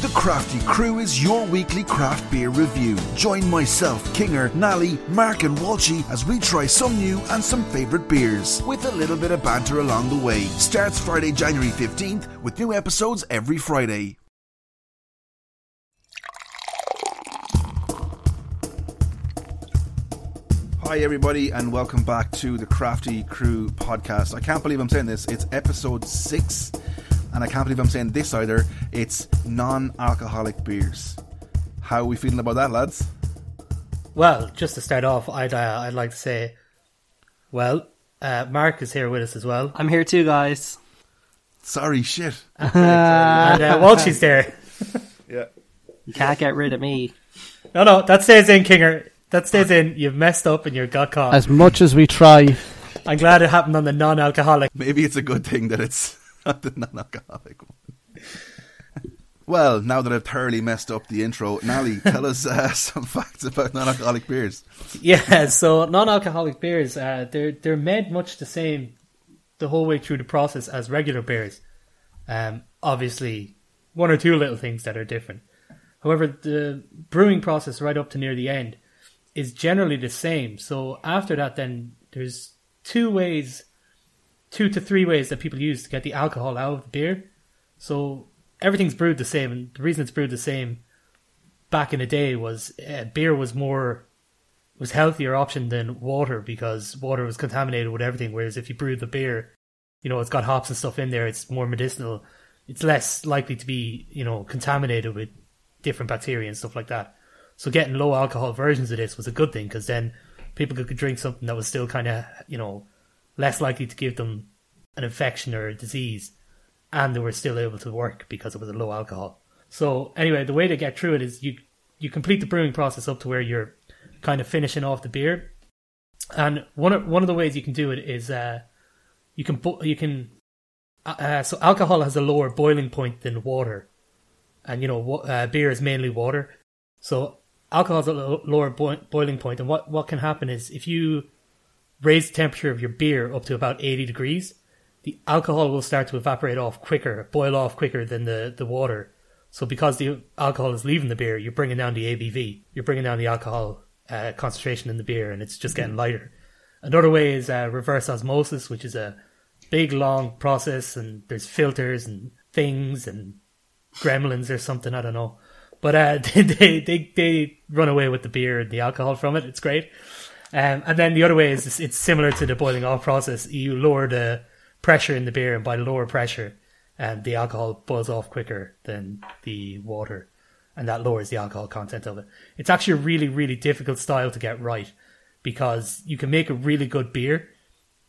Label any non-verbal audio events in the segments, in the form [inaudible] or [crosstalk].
The Crafty Crew is your weekly craft beer review. Join myself, Kinger, Nally, Mark, and Walshy as we try some new and some favourite beers, with a little bit of banter along the way. Starts Friday, January 15th, with new episodes every Friday. Hi, everybody, and welcome back to the Crafty Crew podcast. I can't believe I'm saying this. It's episode six, and I can't believe I'm saying this either. It's non alcoholic beers. How are we feeling about that, lads? Well, just to start off, I'd uh, I'd like to say, well, uh, Mark is here with us as well, I'm here too, guys. Sorry, shit. [laughs] [laughs] and uh, Walshy's there. [laughs] Yeah. You can't get rid of me. No, no, that stays in, Kinger. That stays in. You've messed up and you got caught. As much as we try, I'm glad it happened on the non-alcoholic. Maybe it's a good thing that it's the non alcoholic one. Well, now that I've thoroughly messed up the intro, Nally, tell us uh, [laughs] some facts about non alcoholic beers. Yeah, so non-alcoholic beers, uh, they're they're made much the same the whole way through the process as regular beers. Um, obviously, one or two little things that are different. However, the brewing process right up to near the end is generally the same. So after that, then there's two ways, two to three ways that people use to get the alcohol out of the beer. So everything's brewed the same, and the reason it's brewed the same back in the day was uh, beer was more was healthier option than water because water was contaminated with everything. Whereas if you brew the beer, you know it's got hops and stuff in there. It's more medicinal. It's less likely to be you know contaminated with different bacteria and stuff like that. So getting low alcohol versions of this was a good thing because then people could drink something that was still kind of you know less likely to give them an infection or a disease, and they were still able to work because it was a low alcohol. So anyway, the way to get through it is you you complete the brewing process up to where you're kind of finishing off the beer, and one of one of the ways you can do it is uh, you can you can uh, uh, so alcohol has a lower boiling point than water, and you know uh, beer is mainly water, so alcohol has a lower boi- boiling point, and what what can happen is if you raise the temperature of your beer up to about 80 degrees, the alcohol will start to evaporate off quicker, boil off quicker than the, the water. So because the alcohol is leaving the beer, you're bringing down the ABV. You're bringing down the alcohol uh, concentration in the beer, and it's just getting lighter. Another way is uh, reverse osmosis, which is a big, long process, and there's filters and things and gremlins or something. I don't know, but uh, [laughs] they they they run away with the beer and the alcohol from it. It's great. Um, and then the other way is it's- similar to the boiling off process. You lower the pressure in the beer, and by lower pressure, um, the alcohol boils off quicker than the water, and that lowers the alcohol content of it. It's actually a really, really difficult style to get right because you can make a really good beer,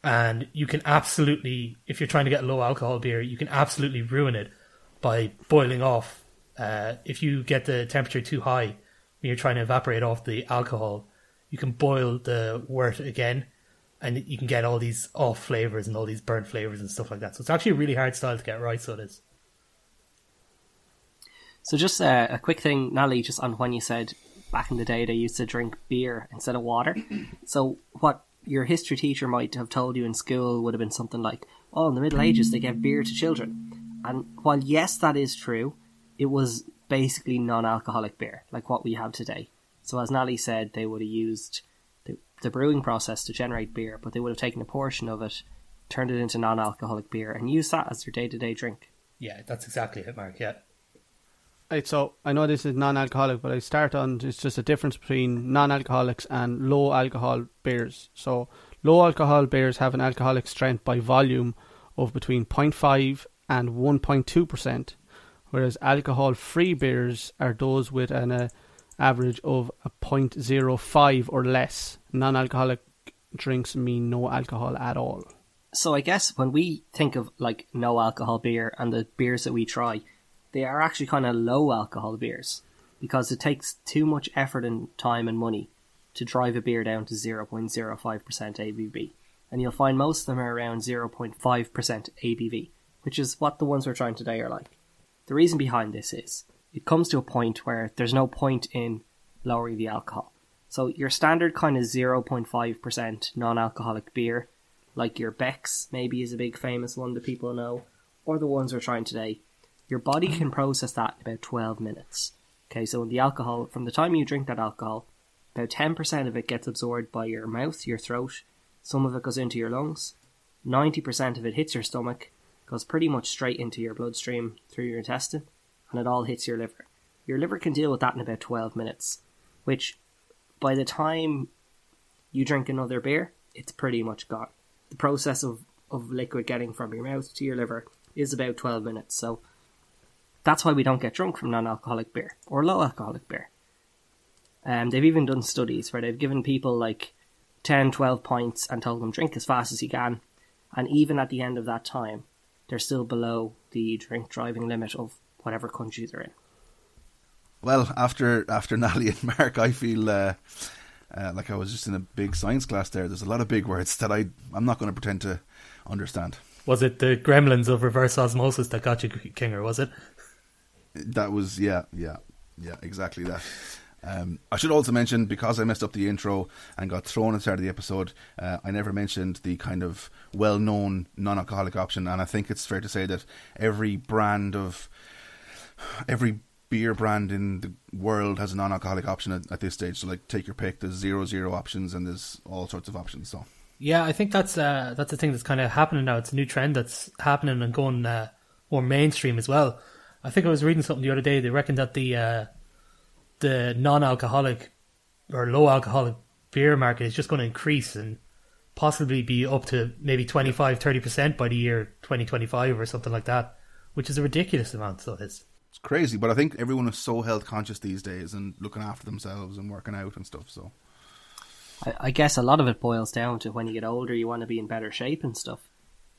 and you can absolutely, if you're trying to get low alcohol beer, you can absolutely ruin it by boiling off. Uh, if you get the temperature too high when you're trying to evaporate off the alcohol, you can boil the wort again and you can get all these off flavors and all these burnt flavors and stuff like that. So it's actually a really hard style to get right. So it is. So just a quick thing, Nally, just on when you said back in the day they used to drink beer instead of water. So what your history teacher might have told you in school would have been something like, "Oh, in the Middle Ages they gave beer to children." And while yes, that is true, it was basically non-alcoholic beer, like what we have today. So as Nally said, they would have used the, the brewing process to generate beer, but they would have taken a portion of it, turned it into non-alcoholic beer, and used that as their day-to-day drink. Yeah, that's exactly it, Mark. Yeah. right, so I know this is non-alcoholic, but I start on it's just a difference between non-alcoholics and low-alcohol beers. So low-alcohol beers have an alcoholic strength by volume of between 0.5 and 1.2 percent, whereas alcohol-free beers are those with an uh, average of a 0.05 or less. Non-alcoholic drinks mean no alcohol at all. So I guess when we think of like no alcohol beer and the beers that we try, they are actually kind of low alcohol beers because it takes too much effort and time and money to drive a beer down to 0.05% ABV. And you'll find most of them are around 0.5% ABV, which is what the ones we're trying today are like. The reason behind this is it comes to a point where there's no point in lowering the alcohol. So your standard kind of 0.5% non-alcoholic beer, like your Beck's maybe is a big famous one that people know, or the ones we're trying today, Your body can process that in about 12 minutes. Okay, so the alcohol, from the time you drink that alcohol, about 10% of it gets absorbed by your mouth, your throat, some of it goes into your lungs, 90% of it hits your stomach, goes pretty much straight into your bloodstream through your intestine, and it all hits your liver. Your liver can deal with that in about 12 minutes, which by the time you drink another beer, it's pretty much gone. The process of, of liquid getting from your mouth to your liver is about 12 minutes, so that's why we don't get drunk from non alcoholic beer or low alcoholic beer. Um, they've even done studies where they've given people like 10, 12 pints and told them drink as fast as you can. And even at the end of that time, they're still below the drink driving limit of whatever country they're in. Well, after after [laughs] Natalie and Mark, I feel uh, uh, like I was just in a big science class there. There's a lot of big words that I I'm not going to pretend to understand. Was it the gremlins of reverse osmosis that got you, Kinger? Was it? That was yeah, yeah, yeah, exactly that. Um, I should also mention because I messed up the intro and got thrown at the start of the episode. Uh, I never mentioned the kind of well-known non-alcoholic option, and I think it's fair to say that every brand of every beer brand in the world has a non-alcoholic option at, at this stage. So, like, take your pick. There's zero zero options, and there's all sorts of options. So, yeah, I think that's uh, that's the thing that's kind of happening now. It's a new trend that's happening and going uh, more mainstream as well. I think I was reading something the other day. They reckon that the uh, the non-alcoholic or low alcoholic beer market is just going to increase and possibly be up to maybe 25 30% by the year 2025 or something like that which is a ridiculous amount so it's it's crazy but i think everyone is so health conscious these days and looking after themselves and working out and stuff so I, I guess a lot of it boils down to when you get older you want to be in better shape and stuff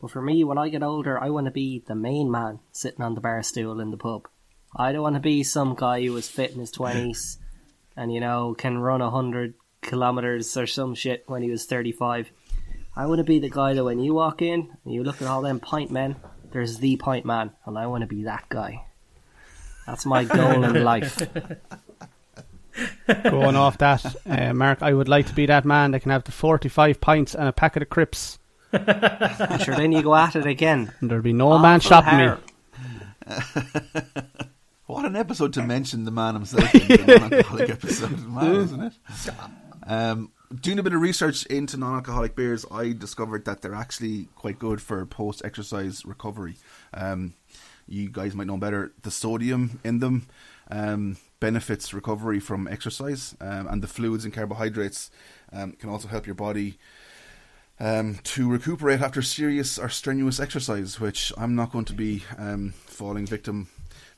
but for me when i get older i want to be the main man sitting on the bar stool in the pub I don't want to be some guy who was fit in his twenties [laughs] and you know can run a hundred kilometers or some shit when he was thirty-five. I want to be the guy that when you walk in and you look at all them pint men, there's the pint man, and I want to be that guy. That's my goal in life. [laughs] Going off that, uh, Mark, I would like to be that man that can have the 45 pints and a packet of crips. sure, then you go at it again. And there'll be no man stopping me. [laughs] What an episode to mention the man himself in the non-alcoholic [laughs] episode, man, isn't it? Um, doing a bit of research into non-alcoholic beers, I discovered that they're actually quite good for post-exercise recovery. Um, you guys might know better. The sodium in them um, benefits recovery from exercise, um, and the fluids and carbohydrates um, can also help your body um, to recuperate after serious or strenuous exercise, which I'm not going to be um, falling victim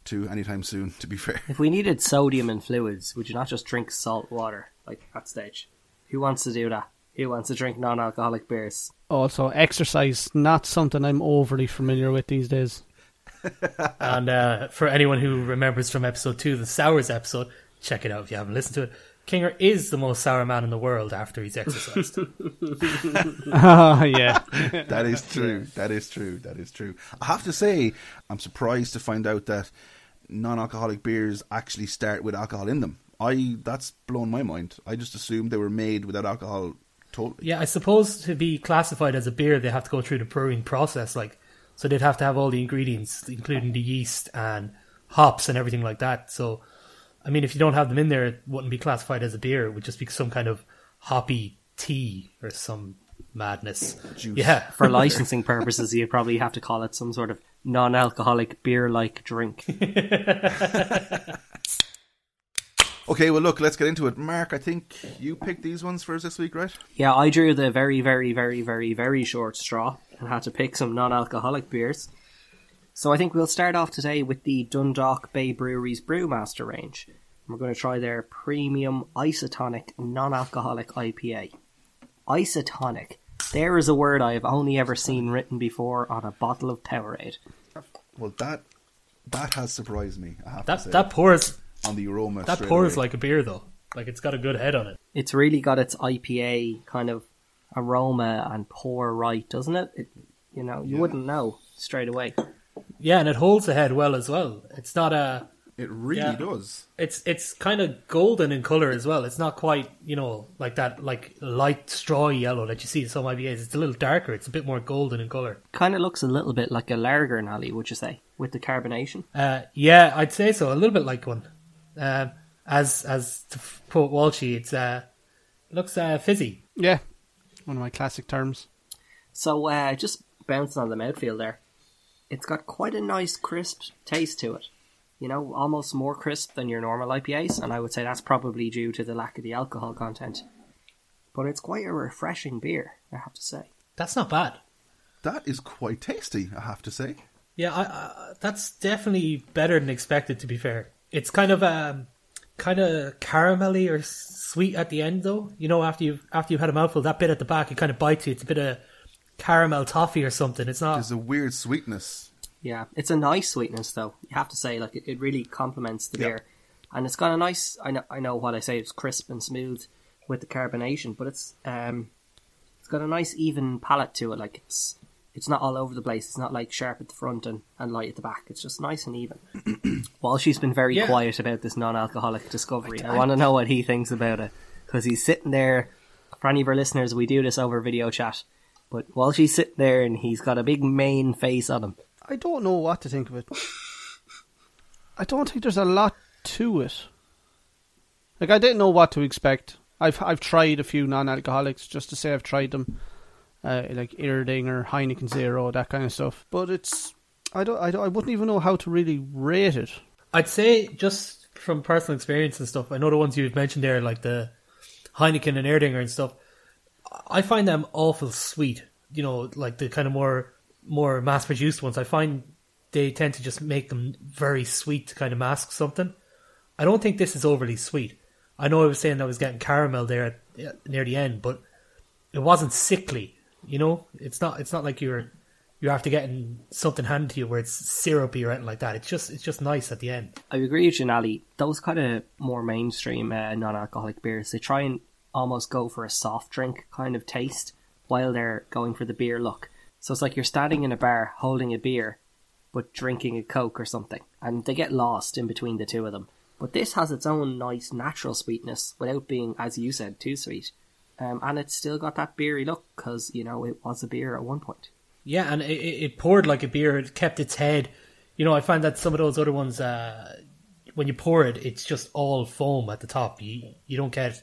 to anytime soon, to be [laughs] fair. If we needed sodium in fluids, would you not just drink salt water, like at stage? Who wants to do that? Who wants to drink non alcoholic beers? Also, exercise, not something I'm overly familiar with these days. [laughs] and uh, for anyone who remembers from episode two, the Sours episode, check it out if you haven't listened to it. Kinger is the most sour man in the world after he's exercised. [laughs] oh, yeah. [laughs] that is true. That is true. That is true. I have to say, I'm surprised to find out that non-alcoholic beers actually start with alcohol in them. I that's blown my mind. I just assumed they were made without alcohol. Totally. Yeah, I suppose to be classified as a beer, they have to go through the brewing process. Like, so they'd have to have all the ingredients, including the yeast and hops and everything like that. So, I mean, if you don't have them in there, it wouldn't be classified as a beer. It would just be some kind of hoppy tea or some madness. Juice. Yeah. [laughs] For licensing purposes, you'd probably have to call it some sort of non alcoholic beer like drink. [laughs] Okay, well, look, let's get into it. Mark, I think you picked these ones for us this week, right? Yeah, I drew the very, very, very, very, very short straw and had to pick some non alcoholic beers. So I think we'll start off today with the Dundalk Bay Brewery's Brewmaster range. We're going to try their premium isotonic non alcoholic IPA. Isotonic. There is a word I have only ever seen written before on a bottle of Powerade. Well, that that has surprised me. I have That to say. that pours on the aroma. that pours away. like a beer though. Like it's got a good head on it. It's really got its IPA kind of aroma and pour right, doesn't it? it you know, you Yeah. wouldn't know straight away. Yeah, and it holds the head well as well. It's not a It really Yeah. does. It's it's kind of golden in color as well. It's not quite you know like that like light straw yellow that you see in some IPAs. It's a little darker. It's a bit more golden in color. Kind of looks a little bit like a lager, Nally, would you say, with the carbonation? Uh, yeah, I'd say so. A little bit like one. Um, as as to f- quote Walshy, it's uh, looks uh, fizzy. Yeah, one of my classic terms. So uh, just bouncing on the mouthfeel there, it's got quite a nice crisp taste to it. You know, almost more crisp than your normal IPAs, and I would say that's probably due to the lack of the alcohol content. But it's quite a refreshing beer, I have to say. That's not bad. That is quite tasty, I have to say. Yeah, I, I, that's definitely better than expected. To be fair, it's kind of um, kind of caramelly or sweet at the end, though. You know, after you've after you've had a mouthful, that bit at the back, it kind of bites you. It's a bit of caramel toffee or something. It's not. There's a weird sweetness. Yeah, it's a nice sweetness though. You have to say, like it, it really complements the Yeah. beer, and it's got a nice. I know, I know what I say. It's crisp and smooth with the carbonation, but it's um, it's got a nice even palate to it. Like it's it's not all over the place. It's not like sharp at the front and, and light at the back. It's just nice and even. [clears throat] Walshy's been very Yeah. quiet about this non-alcoholic discovery, I, want to know what he thinks about it because he's sitting there. For any of our listeners, we do this over video chat. But Walshy's sitting there and he's got a big main face on him, I don't know what to think of it. I don't think there's a lot to it. Like I didn't know what to expect. I've I've tried a few non-alcoholics just to say I've tried them, uh, like Erdinger, Heineken Zero, that kind of stuff. But it's I don't I don't I wouldn't even know how to really rate it. I'd say just from personal experience and stuff. I know the ones you've mentioned there, like the Heineken and Erdinger and stuff. I find them awful sweet. You know, like the kind of more more mass produced ones. I find they tend to just make them very sweet to kind of mask something. I don't think this is overly sweet. I know I was saying I was getting caramel there at, near the end, but it wasn't sickly. You know, it's not. It's not like you're you're after getting something handed to you where it's syrupy or anything like that. It's just it's just nice at the end. I agree with you, Nally. Those kind of more mainstream uh, non-alcoholic beers, they try and almost go for a soft drink kind of taste while they're going for the beer look. So it's like you're standing in a bar holding a beer, but drinking a coke or something, and they get lost in between the two of them. But this has its own nice natural sweetness without being, as you said, too sweet. Um, and it's still got that beery look because you know it was a beer at one point. Yeah, and it, it poured like a beer. It kept its head. You know, I find that some of those other ones, uh, when you pour it, it's just all foam at the top. You you don't get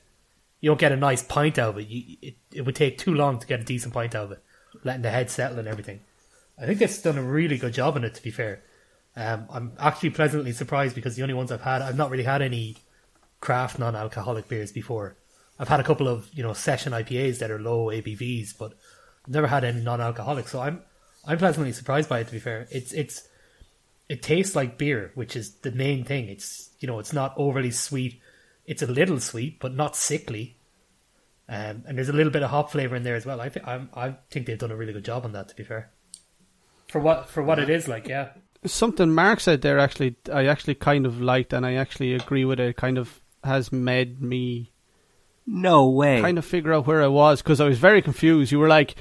you don't get a nice pint out of it. You, it it would take too long to get a decent pint out of it, letting the head settle and everything. I think it's done a really good job on it. To be fair, um, I'm actually pleasantly surprised because the only ones I've had, I've not really had any craft non-alcoholic beers before. I've had a couple of you know session IPAs that are low ABVs, but I've never had any non-alcoholic. So I'm I'm pleasantly surprised by it. To be fair, it's it's it tastes like beer, which is the main thing. It's you know it's not overly sweet. It's a little sweet, but not sickly. Um, and there's a little bit of hop flavor in there as well. I think I think they've done a really good job on that. To be fair, for what for what it is like, yeah. Something Mark said there actually I actually kind of liked and I actually agree with it. it kind of has made me No way. kind of figure out where I was because I was very confused. You were like,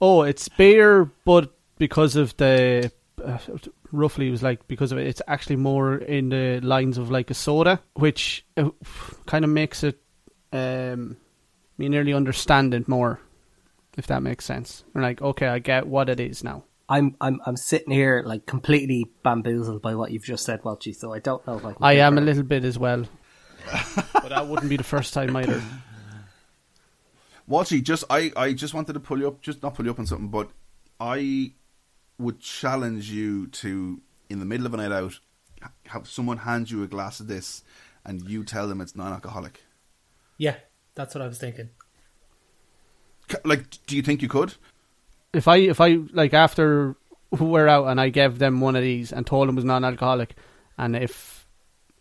"Oh, it's beer, but because of the uh, roughly it was like because of it, it's actually more in the lines of like a soda, which uh, kind of makes it um, me nearly understand it more, if that makes sense. You're like, okay, I get what it is now. I'm I'm I'm sitting here like completely bamboozled by what you've just said, Walshy. So I don't know if I. Can I am a little bit as well, [laughs] but that wouldn't be the first time [laughs] either. Walshy, just I, I just wanted to pull you up, just not pull you up on something, but I would challenge you to, in the middle of a night out, have someone hand you a glass of this, and you tell them it's non-alcoholic. Yeah, that's what I was thinking. Like, do you think you could? if I if I like after we're out and I gave them one of these and told them it was non-alcoholic, and if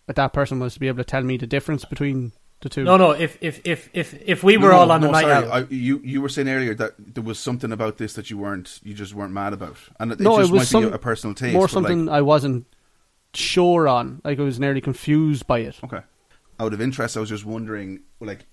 that person was to be able to tell me the difference between the two, No, no. If if if if if we were No, all no, on the no, night sorry. out, I, you you were saying earlier that there was something about this that you weren't, you just weren't mad about, and it, no, it just it was might some, be a, a personal taste. more but, like, something I wasn't sure on. Like I was nearly confused by it. Okay. Out of interest, I was just wondering, like,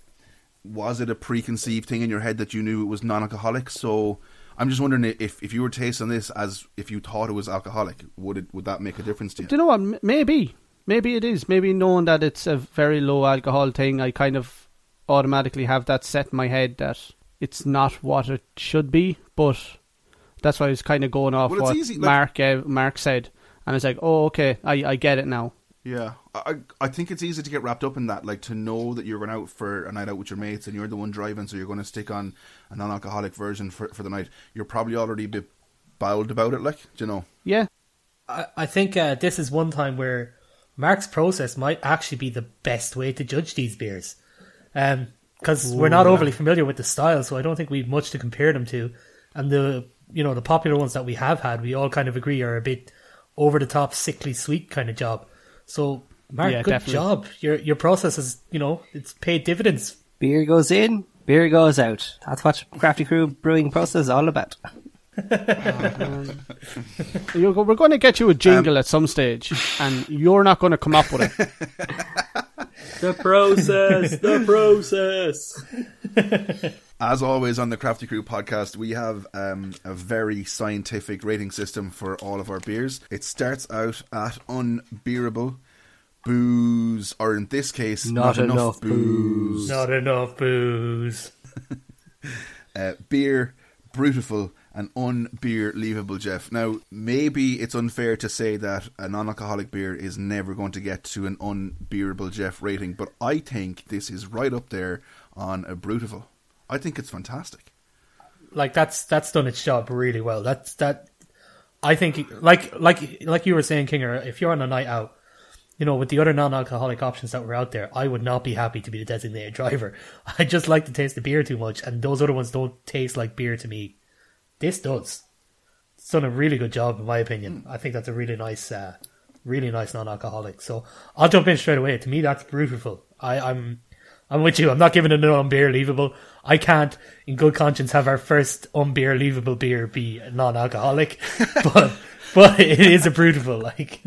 was it a preconceived thing in your head that you knew it was non-alcoholic? So I'm just wondering if if you were tasting this as if you thought it was alcoholic, would it would that make a difference to you? Do you know what? M- Maybe, Maybe it is. Maybe knowing that it's a very low alcohol thing, I kind of automatically have that set in my head that it's not what it should be. But that's why I was kind of going off Well, what easy, like- Mark uh, Mark said, and it's like, oh, okay, I I get it now. Yeah, I I think it's easy to get wrapped up in that, like to know that you're going out for a night out with your mates and you're the one driving, so you're going to stick on a non-alcoholic version for for the night. You're probably already a bit bowled about it, like do you know. Yeah, I, I think uh, this is one time where Mark's process might actually be the best way to judge these beers. Um, because we're not overly familiar with the style, so I don't think we've much to compare them to. And the you know the popular ones that we have had, we all kind of agree are a bit over the top, sickly sweet kind of job. So Mark, Yeah, good definitely. job. Your your process is you know it's paid dividends. Beer goes in, beer goes out. That's what Crafty Crew brewing process is all about. You're, go- we're going to get you a jingle at some stage, and you're not going to come up with it. [laughs] The process, the process. As always on the Crafty Crew podcast, we have um, a very scientific rating system for all of our beers. It starts out at unbearable booze, or in this case, Not not, enough, enough booze. Not enough booze. [laughs] uh, beer, brutiful, and unbeer leavable, Jeff. Now, maybe it's unfair to say that a non alcoholic beer is never going to get to an unbearable Jeff rating, but I think this is right up there on a brutiful. I think it's fantastic. like that's that's done its job really well. That's that. I think like like like you were saying, Kinger. If you're on a night out, you know, with the other non-alcoholic options that were out there, I would not be happy to be the designated [laughs] driver. I just like to taste the beer too much, and those other ones don't taste like beer to me. This does. It's done a really good job, in my opinion. I think that's a really nice, uh, really nice non-alcoholic. So I'll jump in straight away. To me, that's beautiful. I, I'm, I'm with you. I'm not giving it an unbeer leavable. I can't, in good conscience, have our first unbeer leavable beer be non-alcoholic, [laughs] but but it is a beautiful. Like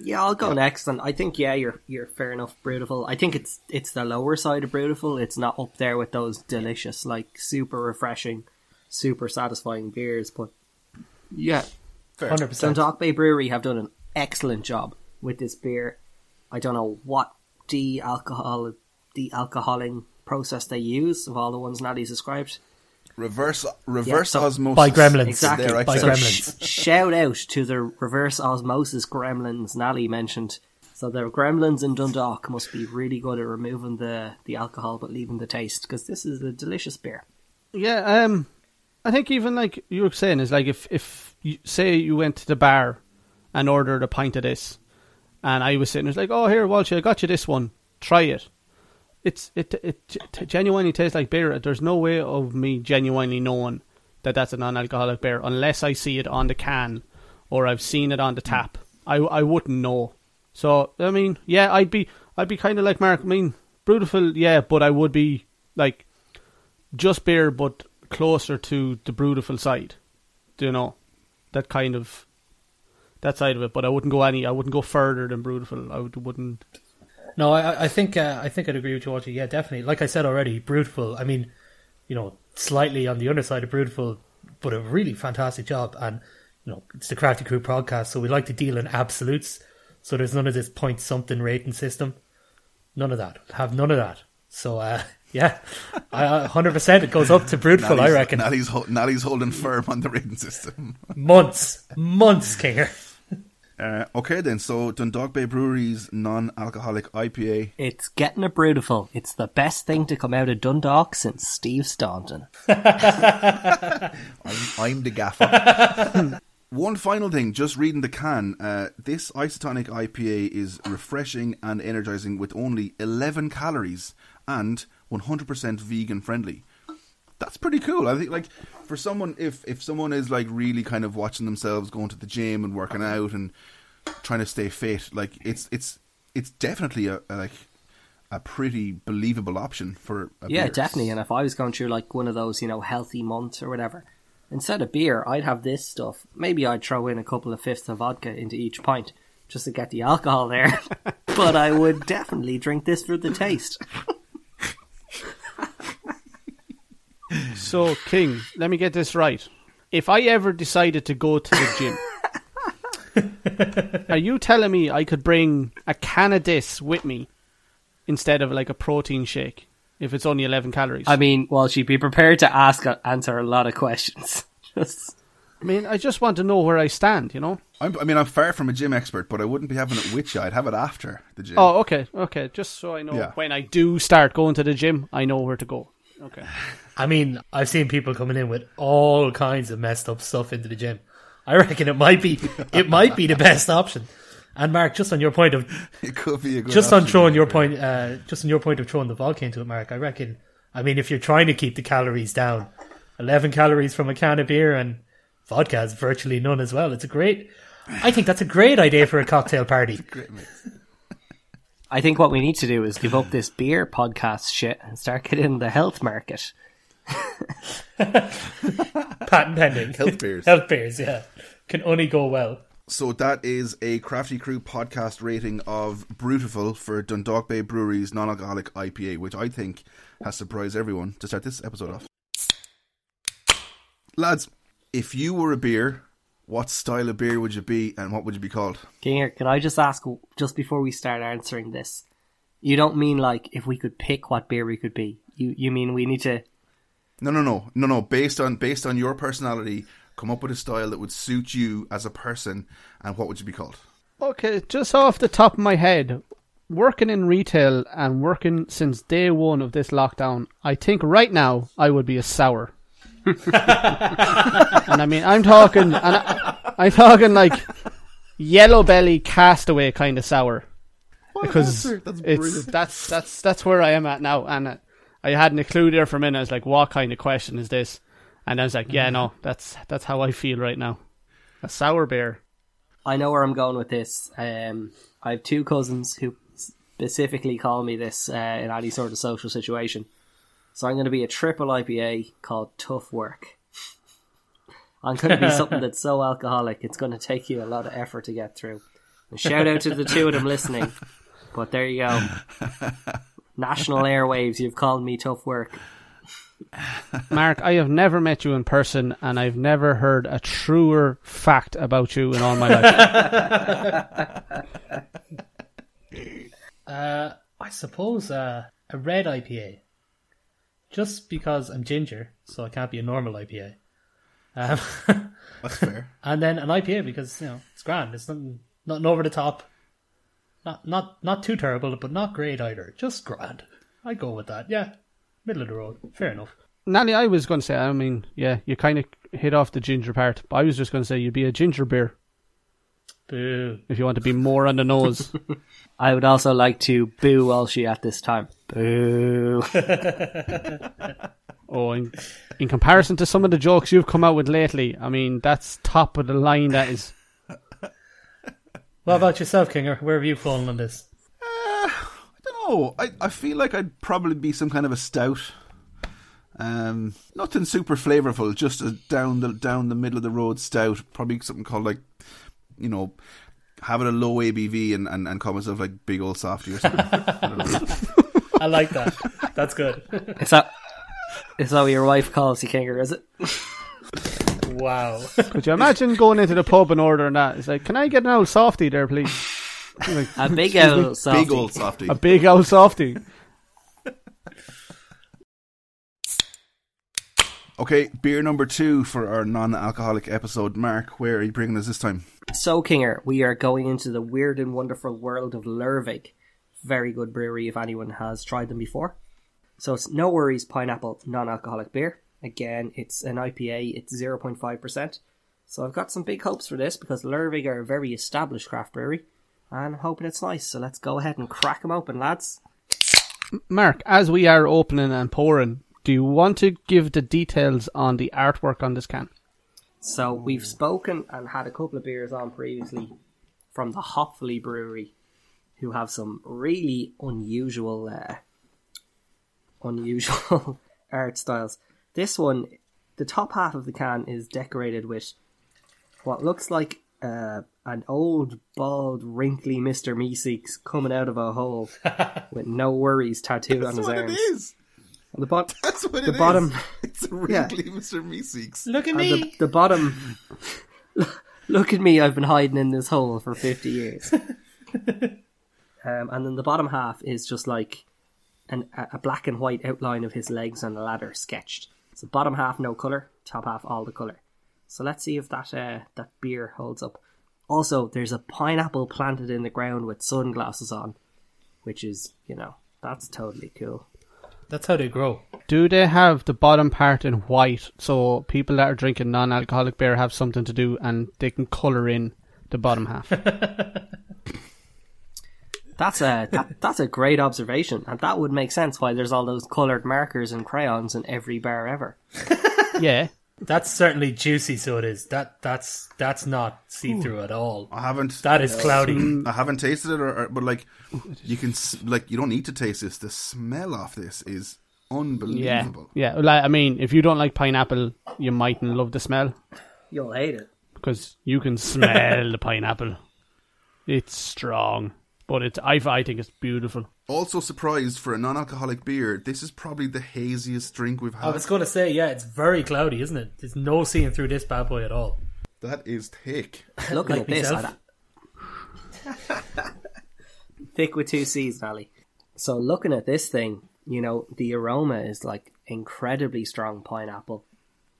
Yeah, I'll go next, and I think yeah, you're you're fair enough. Brutal. I think it's it's the lower side of brutal. It's not up there with those delicious, like super refreshing, super satisfying beers. But yeah, hundred percent. Dundalk Bay Brewery have done an excellent job with this beer. I don't know what the alcohol the alcoholing process they use of all the ones Nally's described. Reverse reverse so- osmosis. By gremlins. Exactly. There, By said. gremlins. sh- shout out to the reverse osmosis gremlins Nally mentioned. So the gremlins in Dundalk must be really good at removing the, the alcohol but leaving the taste because this is a delicious beer. Yeah, um, I think even like you were saying is like if if you say you went to the bar and ordered a pint of this, and I was sitting, it's like, oh here, Walsh, I got you this one, try it. It's it it, t- genuinely tastes like beer. There's no way of me genuinely knowing that that's a non-alcoholic beer unless I see it on the can or I've seen it on the tap. I I wouldn't know. So I mean, yeah, I'd be I'd be kind of like Mark. I mean, beautiful, yeah, but I would be like just beer, but closer to the brutal side. Do you know that kind of that side of it? But I wouldn't go any. I wouldn't go further than brutal. I would, wouldn't. No, I, I think uh, I think I'd agree with you, Walter. Yeah, definitely. Like I said already, Brutal. I mean, you know, slightly on the underside of Brutal, but a really fantastic job. And you know, it's the Crafty Crew podcast, so we like to deal in absolutes. So there's none of this point something rating system. None of that. Have none of that. So uh, [laughs] yeah, hundred percent. It goes up to [laughs] Brutal. I reckon Natalie's, hol- holding firm on the rating system. [laughs] months, months, Kinger. Uh, okay, then. So Dundalk Bay Brewery's non-alcoholic IPA. It's getting a brutal. It's the best thing to come out of Dundalk since Steve Staunton. [laughs] I'm, I'm the gaffer. One final thing, just reading the can. Uh, this isotonic IPA is refreshing and energizing with only 11 calories and 100% vegan friendly. That's pretty cool. I think, like, for someone, if if someone is like really kind of watching themselves going to the gym and working out and trying to stay fit, like it's it's it's definitely a, a like a pretty believable option for. A Yeah, beer. definitely. And if I was going through like one of those, you know, healthy months or whatever, instead of beer, I'd have this stuff. Maybe I'd throw in a couple of fifths of vodka into each pint just to get the alcohol there. [laughs] but I would definitely drink this for the taste. [laughs] So King, let me get this right. If I ever decided to go to the gym [laughs] Are you telling me I could bring a can of this with me instead of like a protein shake if it's only 11 calories? I mean, well, she'd be prepared to ask uh, answer a lot of questions. [laughs] Just I mean, I just want to know where I stand, you know? I'm, I mean, I'm far from a gym expert, but I wouldn't be having it with you. I'd have it after the gym. Oh, okay, okay. Just so I know Yeah. when I do start going to the gym, I know where to go. Okay. [laughs] I mean, I've seen people coming in with all kinds of messed up stuff into the gym. I reckon it might be [laughs] it might be the best option. And Mark, just on your point of it could be a good just on throwing yeah. your point, uh, just on your point of throwing the vodka into it, Mark. I reckon. I mean, if you're trying to keep the calories down, eleven calories from a can of beer and vodka is virtually none as well. It's a great. I think that's a great idea for a cocktail [laughs] party. Great. I think what we need to do is give up this beer podcast shit and start getting in the health market. [laughs] Patent pending. Health beers. Health beers, yeah, can only go well. So that is a Crafty Crew podcast rating of Brutiful for Dundalk Bay Brewery's non-alcoholic IPA, which I think has surprised everyone to start this episode off. Lads, if you were a beer, what style of beer would you be, and what would you be called? Kinger, can I just ask, just before we start answering this, you don't mean like if we could pick what beer we could be. You you mean we need to? No, no, no, no, no. Based on based on your personality, come up with a style that would suit you as a person, and what would you be called? Okay, just off the top of my head, working in retail and working since day one of this lockdown, I think right now I would be a sour. [laughs] and I mean, I'm talking, and I, I'm talking like yellow belly castaway kind of sour because answer. That's it's brilliant. that's that's that's where I am at now. And uh, I hadn't a clue there for a minute. I was like, "What kind of question is this?" And I was like, "Yeah, no, that's that's how I feel right now." A sour beer. I know where I'm going with this. Um, I have two cousins who specifically call me this uh, in any sort of social situation. So I'm going to be a triple IPA called Tough Work. [laughs] I'm going to be [laughs] something that's so alcoholic it's going to take you a lot of effort to get through. And shout out to the two of them listening. But there you go. [laughs] National airwaves, you've called me Tough Work. Mark, I have never met you in person, and I've never heard a truer fact about you in all my life. [laughs] Uh, I suppose uh, a red IPA. Just because I'm ginger, so I can't be a normal IPA. Um, That's fair. [laughs] and then an IPA because you know it's grand. It's nothing, nothing over the top. Not not not too terrible, but not great either. Just grand. I go with that. Yeah, middle of the road. Fair enough. Nally, I was going to say, I mean, yeah, you kind of hit off the ginger part, but I was just going to say you'd be a ginger beer Boo. if you want to be more on the nose. [laughs] I would also like to boo Walshy at this time. Boo. [laughs] oh, in, in comparison to some of the jokes you've come out with lately, I mean, that's top of the line. That is. What about yourself, Kinger? Where have you fallen on this? I don't know. I, I feel like I'd probably be some kind of a stout. Um, nothing super flavorful, just a down the down the middle of the road stout. Probably something called like, you know, having a low ABV and, and, and call myself like big old softy or something. I. [laughs] I like that. That's good. Is that, is that what your wife calls you, Kinger, is it? [laughs] wow. [laughs] Could you imagine going into the pub and ordering that? It's like, can I get an old softy there, please? Like, A big old softy. big old softy. a big old softy. [laughs] Okay, beer number two for our non-alcoholic episode. Mark, where are you bringing us this time? So, Kinger, we are going into the weird and wonderful world of Lervig. Very good brewery if anyone has tried them before. So it's No Worries Pineapple non-alcoholic beer. Again, it's an IPA. It's 0.5%. So I've got some big hopes for this because Lervig are a very established craft brewery. And I'm hoping it's nice. So let's go ahead and crack them open, lads. Mark, as we are opening and pouring, do you want to give the details on the artwork on this can? So we've spoken and had a couple of beers on previously from the Hopfully Brewery, who have some really unusual, uh, unusual [laughs] art styles. This one, the top half of the can is decorated with what looks like uh, an old, bald, wrinkly Mister Meeseeks coming out of a hole [laughs] with no worries tattooed on That's his what arms. it is. On the bot- That's what The it is. bottom- [laughs] It's a Yeah. wrinkly Mr. Meeseeks. Look at and me. the, the bottom [laughs] Look at me, I've been hiding in this hole for 50 years. um, and then the bottom half is just like an, a a black and white outline of his legs on a ladder sketched. So bottom half no colour, top half all the colour. So let's see if that uh, that beer holds up. Also, there's a pineapple planted in the ground with sunglasses on, which is, you know, that's totally cool. That's how they grow. Do they have the bottom part in white so people that are drinking non alcoholic beer have something to do and they can colour in the bottom half? [laughs] That's a that, that's a great observation, and that would make sense why there's all those coloured markers and crayons in every bar ever. [laughs] yeah. That's certainly juicy, so it is. That that's that's not see through at all. I haven't. That is cloudy. I haven't tasted it, or, or- but like you can, like you don't need to taste this. The smell of this is unbelievable. Yeah. unbelievable. Yeah. Like, I mean, if you don't like pineapple, you mightn't love the smell You'll hate it. because you can smell the pineapple. It's strong, but it's I, I think it's beautiful. Also surprised for a non-alcoholic beer. This is probably the haziest drink we've had. I was going to say, yeah, it's very cloudy, isn't it? There's no seeing through this bad boy at all. That is thick. Looking Like at this, myself. [laughs] Thick with two C's, Nally. So looking at this thing, you know, the aroma is like incredibly strong pineapple.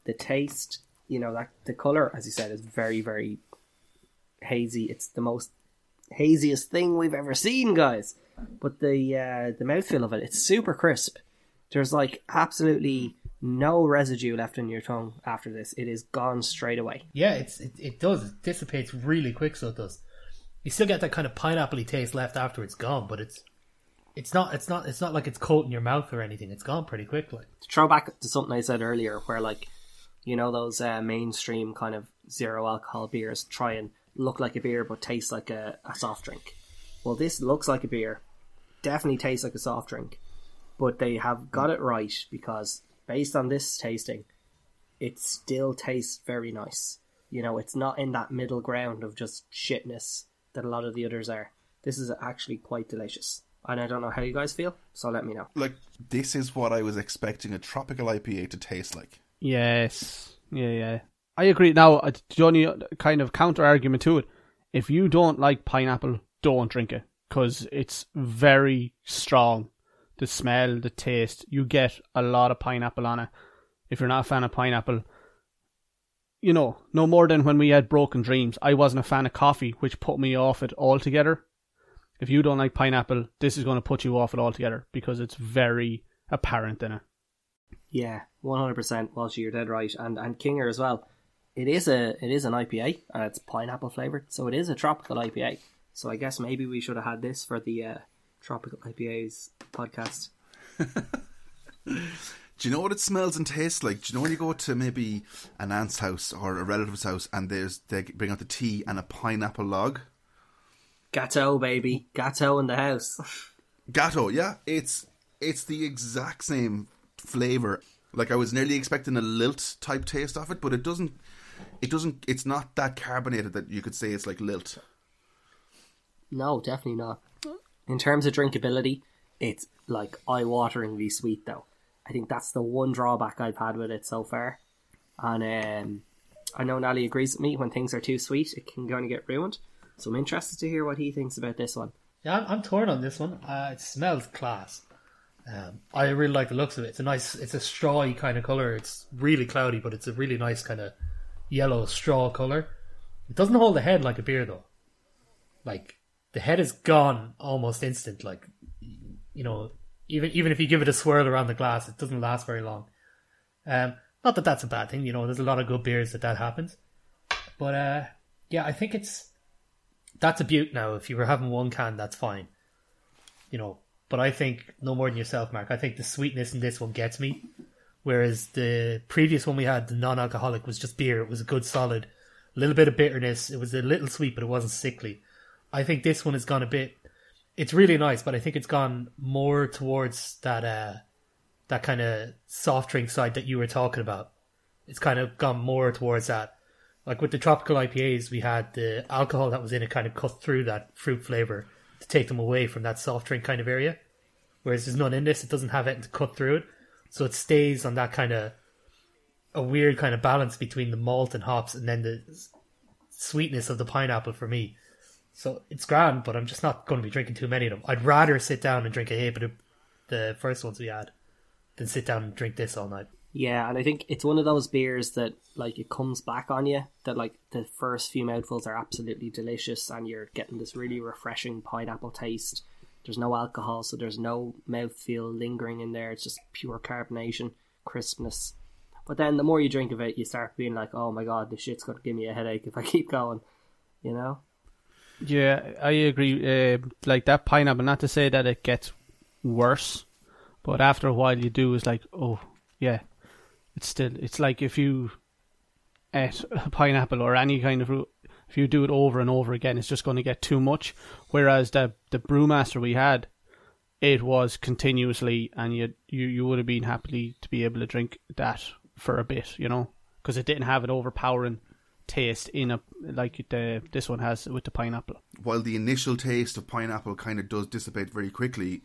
The taste, you know, that the color, as you said, is very, very hazy. It's the most haziest thing we've ever seen, guys. But the uh, the mouthfeel of it, it's super crisp. There's like absolutely no residue left in your tongue after this. It is gone straight away. Yeah, it's it, it does. It dissipates really quick, so it does. You still get that kind of pineapple taste left after it's gone, but it's it's not it's not it's not like it's coating your mouth or anything. It's gone pretty quickly. to throw back to something I said earlier, where like, you know, those uh, mainstream kind of zero alcohol beers try and look like a beer but taste like a, a soft drink. Well, this looks like a beer, definitely tastes like a soft drink, but they have got it right because based on this tasting, it still tastes very nice. You know, it's not in that middle ground of just shitness that a lot of the others are. This is actually quite delicious. And I don't know how you guys feel, so let me know. Like this is what I was expecting a tropical IPA to taste like. Yes. Yeah, yeah. I agree. Now, uh, the only kind of counter argument to it, if you don't like pineapple, don't drink it because it's very strong. The smell, the taste, you get a lot of pineapple on it. If you're not a fan of pineapple, you know, no more than when we had Broken Dreams. I wasn't a fan of coffee, which put me off it altogether. If you don't like pineapple, this is going to put you off it altogether because it's very apparent in it. Yeah, one hundred percent. Walshy, you're dead right, and and Kinger as well. It is a it is an IPA and it's pineapple flavored, so it is a tropical IPA. So I guess maybe we should have had this for the uh, tropical IPAs podcast. [laughs] Do you know what it smells and tastes like? Do you know when you go to maybe an aunt's house or a relative's house and there's they bring out the tea and a pineapple log? Gateau, baby, gateau in the house. Gatto, yeah, it's it's the exact same flavor. Like I was nearly expecting a lilt type taste of it, but it doesn't. It doesn't. It's not that carbonated that you could say it's like lilt. no, definitely not. In terms of drinkability, it's like eye-wateringly sweet, though. I think that's the one drawback I've had with it so far. And um, I know Nally agrees with me. When things are too sweet, it can kind of get ruined. So I'm interested to hear what he thinks about this one. Yeah, I'm, I'm torn on this one. Uh, it smells class. Um, I really like the looks of it. It's a nice, it's a strawy kind of color. It's really cloudy, but it's a really nice kind of yellow straw color. It doesn't hold the head like a beer though. Like the head is gone almost instant. Like you know, even even if you give it a swirl around the glass, it doesn't last very long. Um, not that that's a bad thing. You know, there's a lot of good beers that that happens. But uh, yeah, I think it's that's a beaut now. If you were having one can, that's fine. You know, but I think no more than yourself, Mark. I think the sweetness in this one gets me, whereas the previous one we had, the non-alcoholic, was just beer. It was a good solid, a little bit of bitterness. It was a little sweet, but it wasn't sickly. I think this one has gone a bit. It's really nice, but I think it's gone more towards that uh, that kind of soft drink side that you were talking about. It's kind of gone more towards that. Like with the tropical IPAs, we had the alcohol that was in it kind of cut through that fruit flavor to take them away from that soft drink kind of area. Whereas there's none in this; it doesn't have it to cut through it, so it stays on that kind of a weird kind of balance between the malt and hops, and then the sweetness of the pineapple for me. So it's grand, but I'm just not going to be drinking too many of them. I'd rather sit down and drink a of the, the first ones we had than sit down and drink this all night. Yeah, and I think it's one of those beers that like it comes back on you. That like the first few mouthfuls are absolutely delicious, and you're getting this really refreshing pineapple taste. There's no alcohol, so there's no mouthfeel lingering in there. It's just pure carbonation, crispness. But then the more you drink of it, you start being like, "Oh my god, this shit's gonna give me a headache if I [laughs] keep going," you know. Yeah, I agree. Uh, like that pineapple. Not to say that it gets worse, but after a while, you do is like, oh yeah, it's still. It's like if you ate a pineapple or any kind of fruit. If you do it over and over again, it's just going to get too much. Whereas the the brewmaster we had, it was continuously, and you you you would have been happily to be able to drink that for a bit, you know, because it didn't have an overpowering taste in a like the this one has with the pineapple. While the initial taste of pineapple kind of does dissipate very quickly,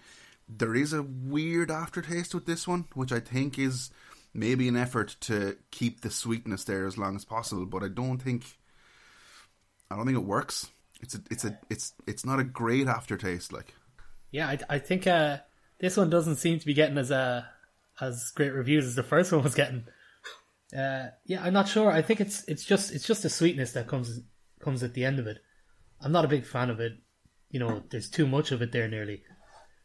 there is a weird aftertaste with this one, which I think is maybe an effort to keep the sweetness there as long as possible. But I don't think, I don't think it works. It's a, it's a, it's, it's not a great aftertaste. Like, Yeah, I, I think uh, this one doesn't seem to be getting as uh, as great reviews as the first one was getting. Uh, yeah, I'm not sure. I think it's it's just it's just the sweetness that comes comes at the end of it. I'm not a big fan of it. You know, there's too much of it there. Nearly,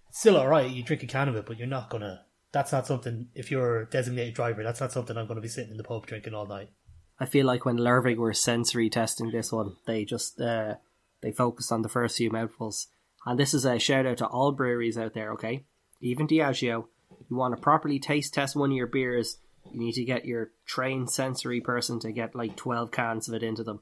it's still all right. You drink a can of it, but you're not gonna. That's not something. If you're a designated driver, that's not something I'm gonna be sitting in the pub drinking all night. I feel like when Lervig were sensory testing this one, they just uh, they focused on the first few mouthfuls. And this is a shout out to all breweries out there, okay? Even Diageo, you want to properly taste test one of your beers, you need to get your trained sensory person to get like 12 cans of it into them.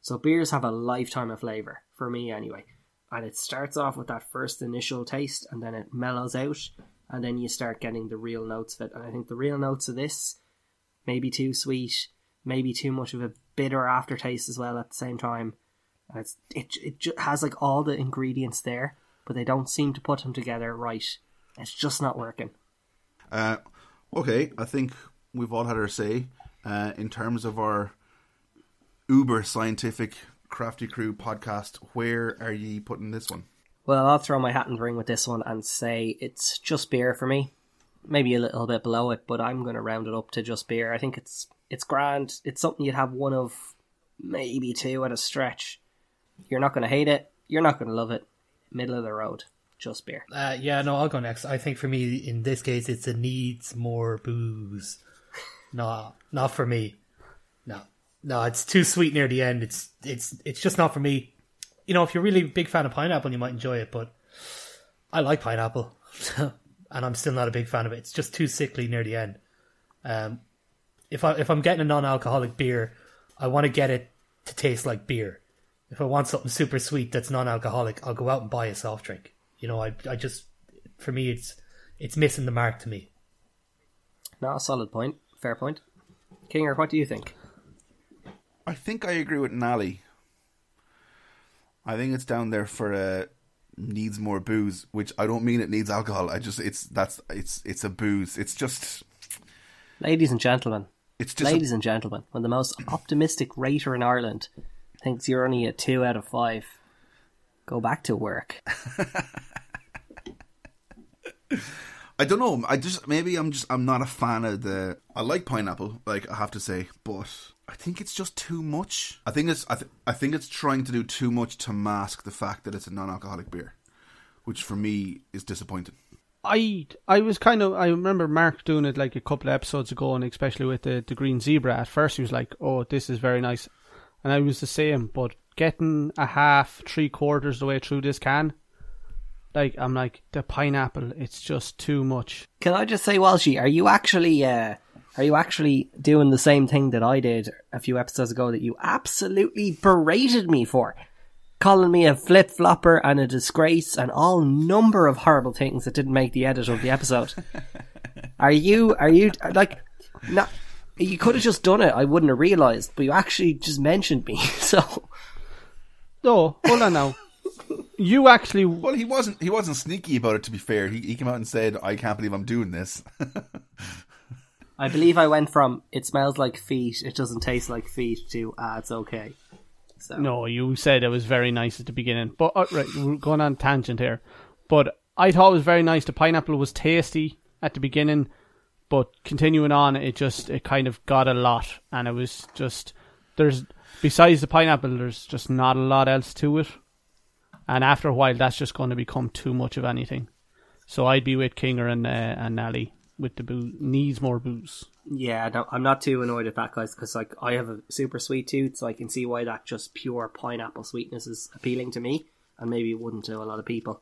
So beers have a lifetime of flavour, for me anyway. And it starts off with that first initial taste and then it mellows out and then you start getting the real notes of it. And I think the real notes of this, maybe too sweet, maybe too much of a bitter aftertaste as well at the same time. And it's it it ju- has like all the ingredients there, but they don't seem to put them together right. It's just not working. uh, okay, I think we've all had our say uh, in terms of our uber scientific crafty crew podcast. Where are ye putting this one? Well, I'll throw my hat in the ring with this one and say it's just beer for me. Maybe a little bit below it, but I'm going to round it up to just beer. I think it's it's grand. It's something you'd have one of, maybe two at a stretch. You're not going to hate it. You're not going to love it. Middle of the road. Just beer. Uh, yeah, no, I'll go next. I think for me, in this case, it's a needs more booze. [laughs] no, not for me. No, no, it's too sweet near the end. It's it's it's just not for me. You know, if you're really a big fan of pineapple, you might enjoy it, but I like pineapple, [laughs] and I'm still not a big fan of it. It's just too sickly near the end. Um, if I if I'm getting a non-alcoholic beer, I want to get it to taste like beer. If I want something super sweet that's non-alcoholic, I'll go out and buy a soft drink. You know, I I just for me it's it's missing the mark to me. Not a solid point. Fair point. Kinger, what do you think? I think I agree with Nally. I think it's down there for uh, needs more booze, which I don't mean it needs alcohol. I just it's that's it's it's a booze. It's just Ladies and gentlemen, it's just ladies and gentlemen, when the most optimistic rater in Ireland thinks you're only a two out of five, go back to work. [laughs] I don't know. I just maybe I'm just I'm not a fan of the. I like pineapple, like I have to say, but I think it's just too much. I think it's I, th- I think it's trying to do too much to mask the fact that it's a non-alcoholic beer, which for me is disappointing. I I was kind of I remember Mark doing it like a couple of episodes ago, and especially with the the green zebra. At first, he was like, "Oh, this is very nice," and I was the same. But getting a half, three quarters the way through this can, like I'm like the pineapple. It's just too much. Can I just say, Walshy, are you actually uh, are you actually doing the same thing that I did a few episodes ago that you absolutely berated me for? Calling me a flip flopper and a disgrace and all number of horrible things that didn't make the edit of the episode. [laughs] are you are you like not you could have just done it, I wouldn't have realised, but you actually just mentioned me, [laughs] so No, hold on now. You actually Well, he wasn't he wasn't sneaky about it. To be fair, he he came out and said, "I can't believe I'm doing this." [laughs] I believe I went from it smells like feet, it doesn't taste like feet to ah, it's okay. So No, you said it was very nice at the beginning. But uh, right, we're going on tangent here. But I thought it was very nice. The pineapple was tasty at the beginning, but continuing on, it just it kind of got a lot, and it was just there's besides the pineapple, there's just not a lot else to it. And after a while, that's just going to become too much of anything. So I'd be with Kinger and uh, and Nally with the booze. Needs more booze. Yeah, no, I'm not too annoyed at that, guys, because like I have a super sweet tooth, so I can see why that just pure pineapple sweetness is appealing to me, and maybe it wouldn't to a lot of people.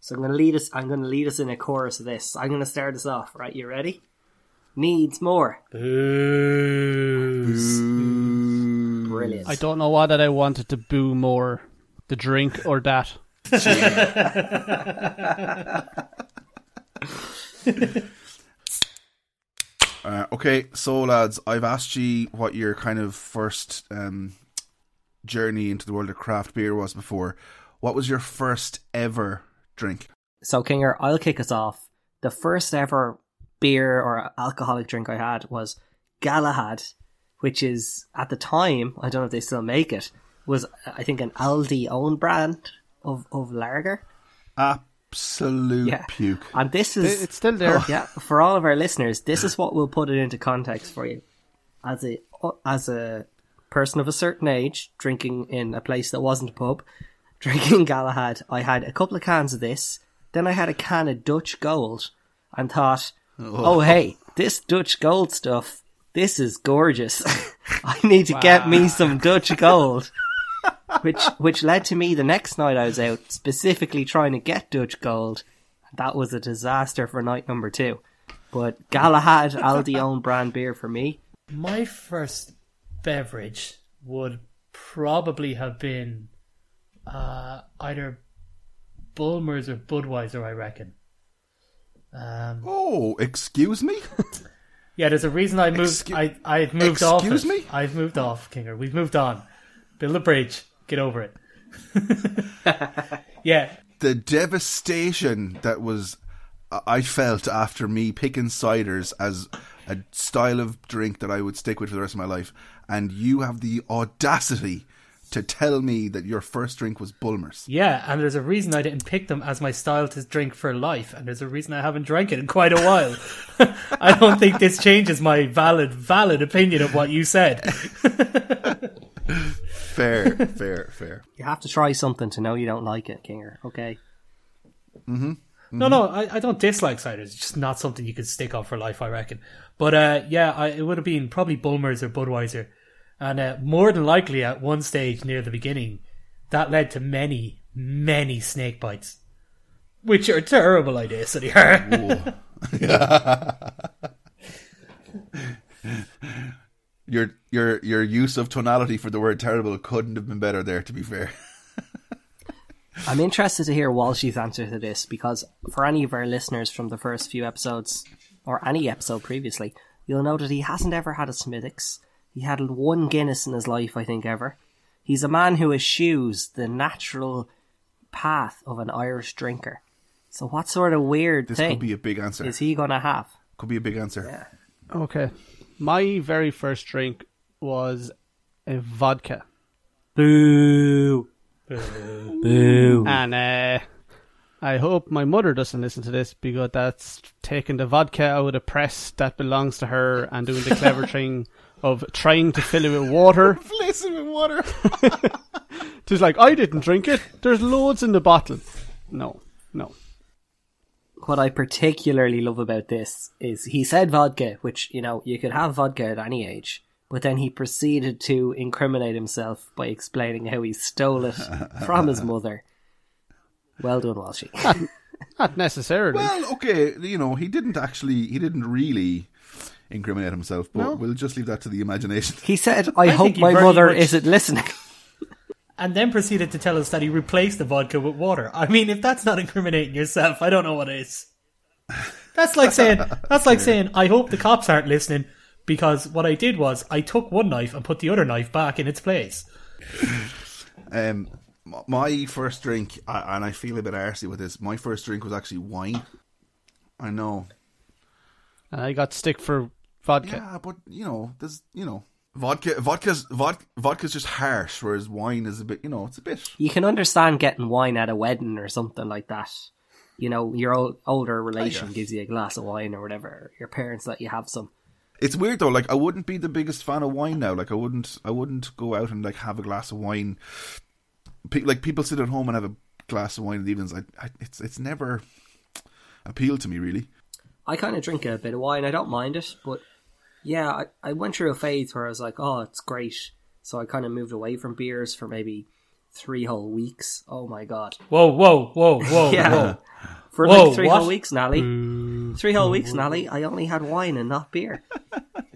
So I'm gonna lead us. I'm gonna lead us in a chorus of this. I'm gonna start us off. Right, you ready? Needs more. Booze. Brilliant. I don't know why that I wanted to boo more, the drink or that. [laughs] [laughs] [laughs] Uh, okay, so lads, I've asked you what your kind of first um, journey into the world of craft beer was before. What was your first ever drink? So, Kinger, I'll kick us off. The first ever beer or alcoholic drink I had was Galahad, which is at the time I don't know if they still make it. Was I think an Aldi own brand of of lager, Absolute Yeah. puke. and this is It's still there. [laughs] yeah for all of our listeners. This is what we'll put it into context for you. As a as a person of a certain age, drinking in a place that wasn't a pub, [laughs] drinking Galahad, I had a couple of cans of this. Then I had a can of Dutch Gold, and thought, oh, oh hey, this Dutch Gold stuff, this is gorgeous. [laughs] I need to get me some Dutch Gold. Which which led to me the next night I was out specifically trying to get Dutch Gold. That was a disaster for night number two. But Galahad Aldi own brand beer for me. My first beverage would probably have been uh, either Bulmers or Budweiser, I reckon. Um, Oh, excuse me? [laughs] yeah, there's a reason I moved. Excu- I I've moved off. Excuse it. me? I've moved off, Kinger. We've moved on. Build a bridge. Get over it. [laughs] yeah, the devastation that was uh, I felt after me picking ciders as a style of drink that I would stick with for the rest of my life, and you have the audacity to tell me that your first drink was Bulmers. yeah, and there's a reason I didn't pick them as my style to drink for life, and there's a reason I haven't drank it in quite a while. [laughs] I don't think this changes my valid, valid opinion of what you said. [laughs] Fair, [laughs] fair, fair. You have to try something to know you don't like it, Kinger. Okay. No, no, I, I don't dislike ciders. It's just not something you could stick on for life, I reckon. But uh, yeah, I, it would have been probably Bulmers or Budweiser. And uh, more than likely, at one stage near the beginning, that led to many, many snake bites. Which are terrible idea, so they are. Your your your use of tonality for the word terrible couldn't have been better there. To be fair, [laughs] I'm interested to hear Walshy's answer to this because for any of our listeners from the first few episodes or any episode previously, you'll know that he hasn't ever had a Smithwick's. He had one Guinness in his life, I think, ever. He's a man who eschews the natural path of an Irish drinker. So what sort of weird this thing could be a big answer. is he gonna have? Could be a big answer. Okay. My very first drink was a vodka. Boo! Boo! And uh, I hope my mother doesn't listen to this because that's taking the vodka out of press that belongs to her and doing the clever [laughs] thing of trying to fill it with water. [laughs] Listen with water. [laughs] Just like, I didn't drink it. There's loads in the bottle. No, no. What I particularly love about this is he said vodka, which, you know, you could have vodka at any age, but then he proceeded to incriminate himself by explaining how he stole it [laughs] from his mother. Well done, Walshy. [laughs] Not necessarily. Well, okay, you know, he didn't actually, he didn't really incriminate himself, but No. we'll just leave that to the imagination. He said, [laughs] I, think hope my mother much- isn't listening. And then proceeded to tell us that he replaced the vodka with water. I mean, if that's not incriminating yourself, I don't know what is. That's like saying that's like [laughs] saying I hope the cops aren't listening because what I did was I took one knife and put the other knife back in its place. [laughs] Um, my first drink, and I feel a bit arsy with this. My first drink was actually wine. I know. And I got stick for vodka. Yeah, but you know, there's you know, Vodka, vodka's vod, vodka's just harsh, whereas wine is a bit, you know, it's a bit. You can understand getting wine at a wedding or something like that. You know, your old, older relation yeah. gives you a glass of wine or whatever. Your parents let you have some. It's weird though. Like I wouldn't be the biggest fan of wine now. Like I wouldn't, I wouldn't go out and like have a glass of wine. Pe- like people sit at home and have a glass of wine in the evenings. I, I it's it's never appealed to me really. I kind of drink a bit of wine. I don't mind it, but yeah, I, I went through a phase where I was like, oh, it's great. So I kind of moved away from beers for maybe three whole weeks. Oh my god. Whoa, whoa, whoa, [laughs] whoa, Yeah. whoa. For Whoa, like three what? whole weeks, Nally. Three whole weeks, Nally. I only had wine and not beer.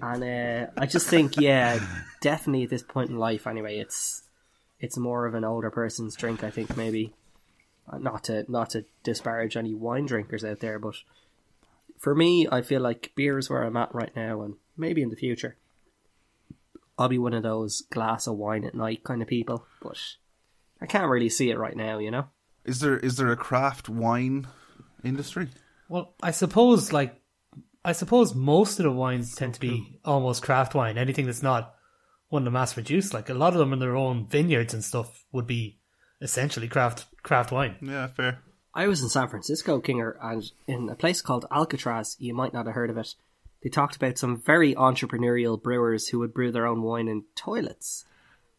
and uh, I just think, yeah, definitely at this point in life, anyway, it's it's more of an older person's drink. I think maybe Uh, not to not to disparage any wine drinkers out there, but for me, I feel like beer is where I'm at right now, and maybe in the future, I'll be one of those glass of wine at night kind of people. But I can't really see it right now, you know. Is there is there a craft wine industry? Well, I suppose like I suppose most of the wines tend to be almost craft wine. Anything that's not one of the mass produced, like a lot of them in their own vineyards and stuff, would be essentially craft craft wine. Yeah, fair. I was in San Francisco, Kinger, and in a place called Alcatraz, you might not have heard of it. They talked about some very entrepreneurial brewers who would brew their own wine in toilets.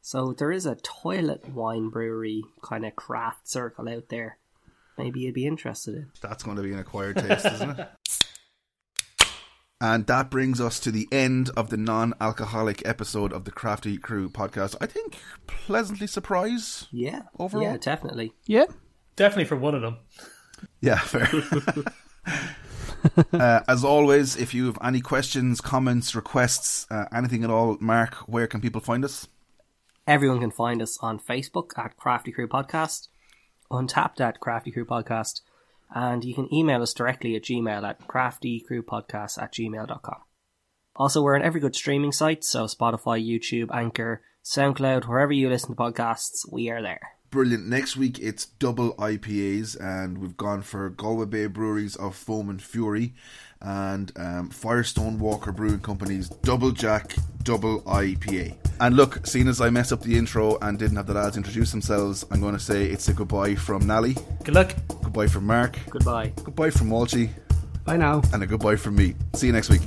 So there is a toilet wine brewery kind of craft circle out there. Maybe you'd be interested in. That's going to be an acquired taste, isn't it? And that brings us to the end of the non-alcoholic episode of the Crafty Crew podcast. I think pleasantly surprised. Yeah, Overall? yeah, definitely. Yeah. Definitely for one of them. Yeah, fair. [laughs] [laughs] [laughs] uh, as always, if you have any questions, comments, requests, uh, anything at all, Mark, where can people find us? Everyone can find us on Facebook at Crafty Crew Podcast, Untappd at Crafty Crew Podcast, and you can email us directly at gmail at craftycrewpodcast at gmail.com. Also, we're on every good streaming site, so Spotify, YouTube, Anchor, SoundCloud, wherever you listen to podcasts, we are there. Brilliant. Next week it's double IPAs, and we've gone for Galway Bay Breweries of Foam and Fury, and um, Firestone Walker Brewing Company's Double Jack Double IPA. And look, seeing as I messed up the intro and didn't have the lads introduce themselves, I'm going to say it's a goodbye from Nally, Good luck. goodbye from Mark, Goodbye. goodbye from Walshy, Bye now. and a goodbye from me. See you next week.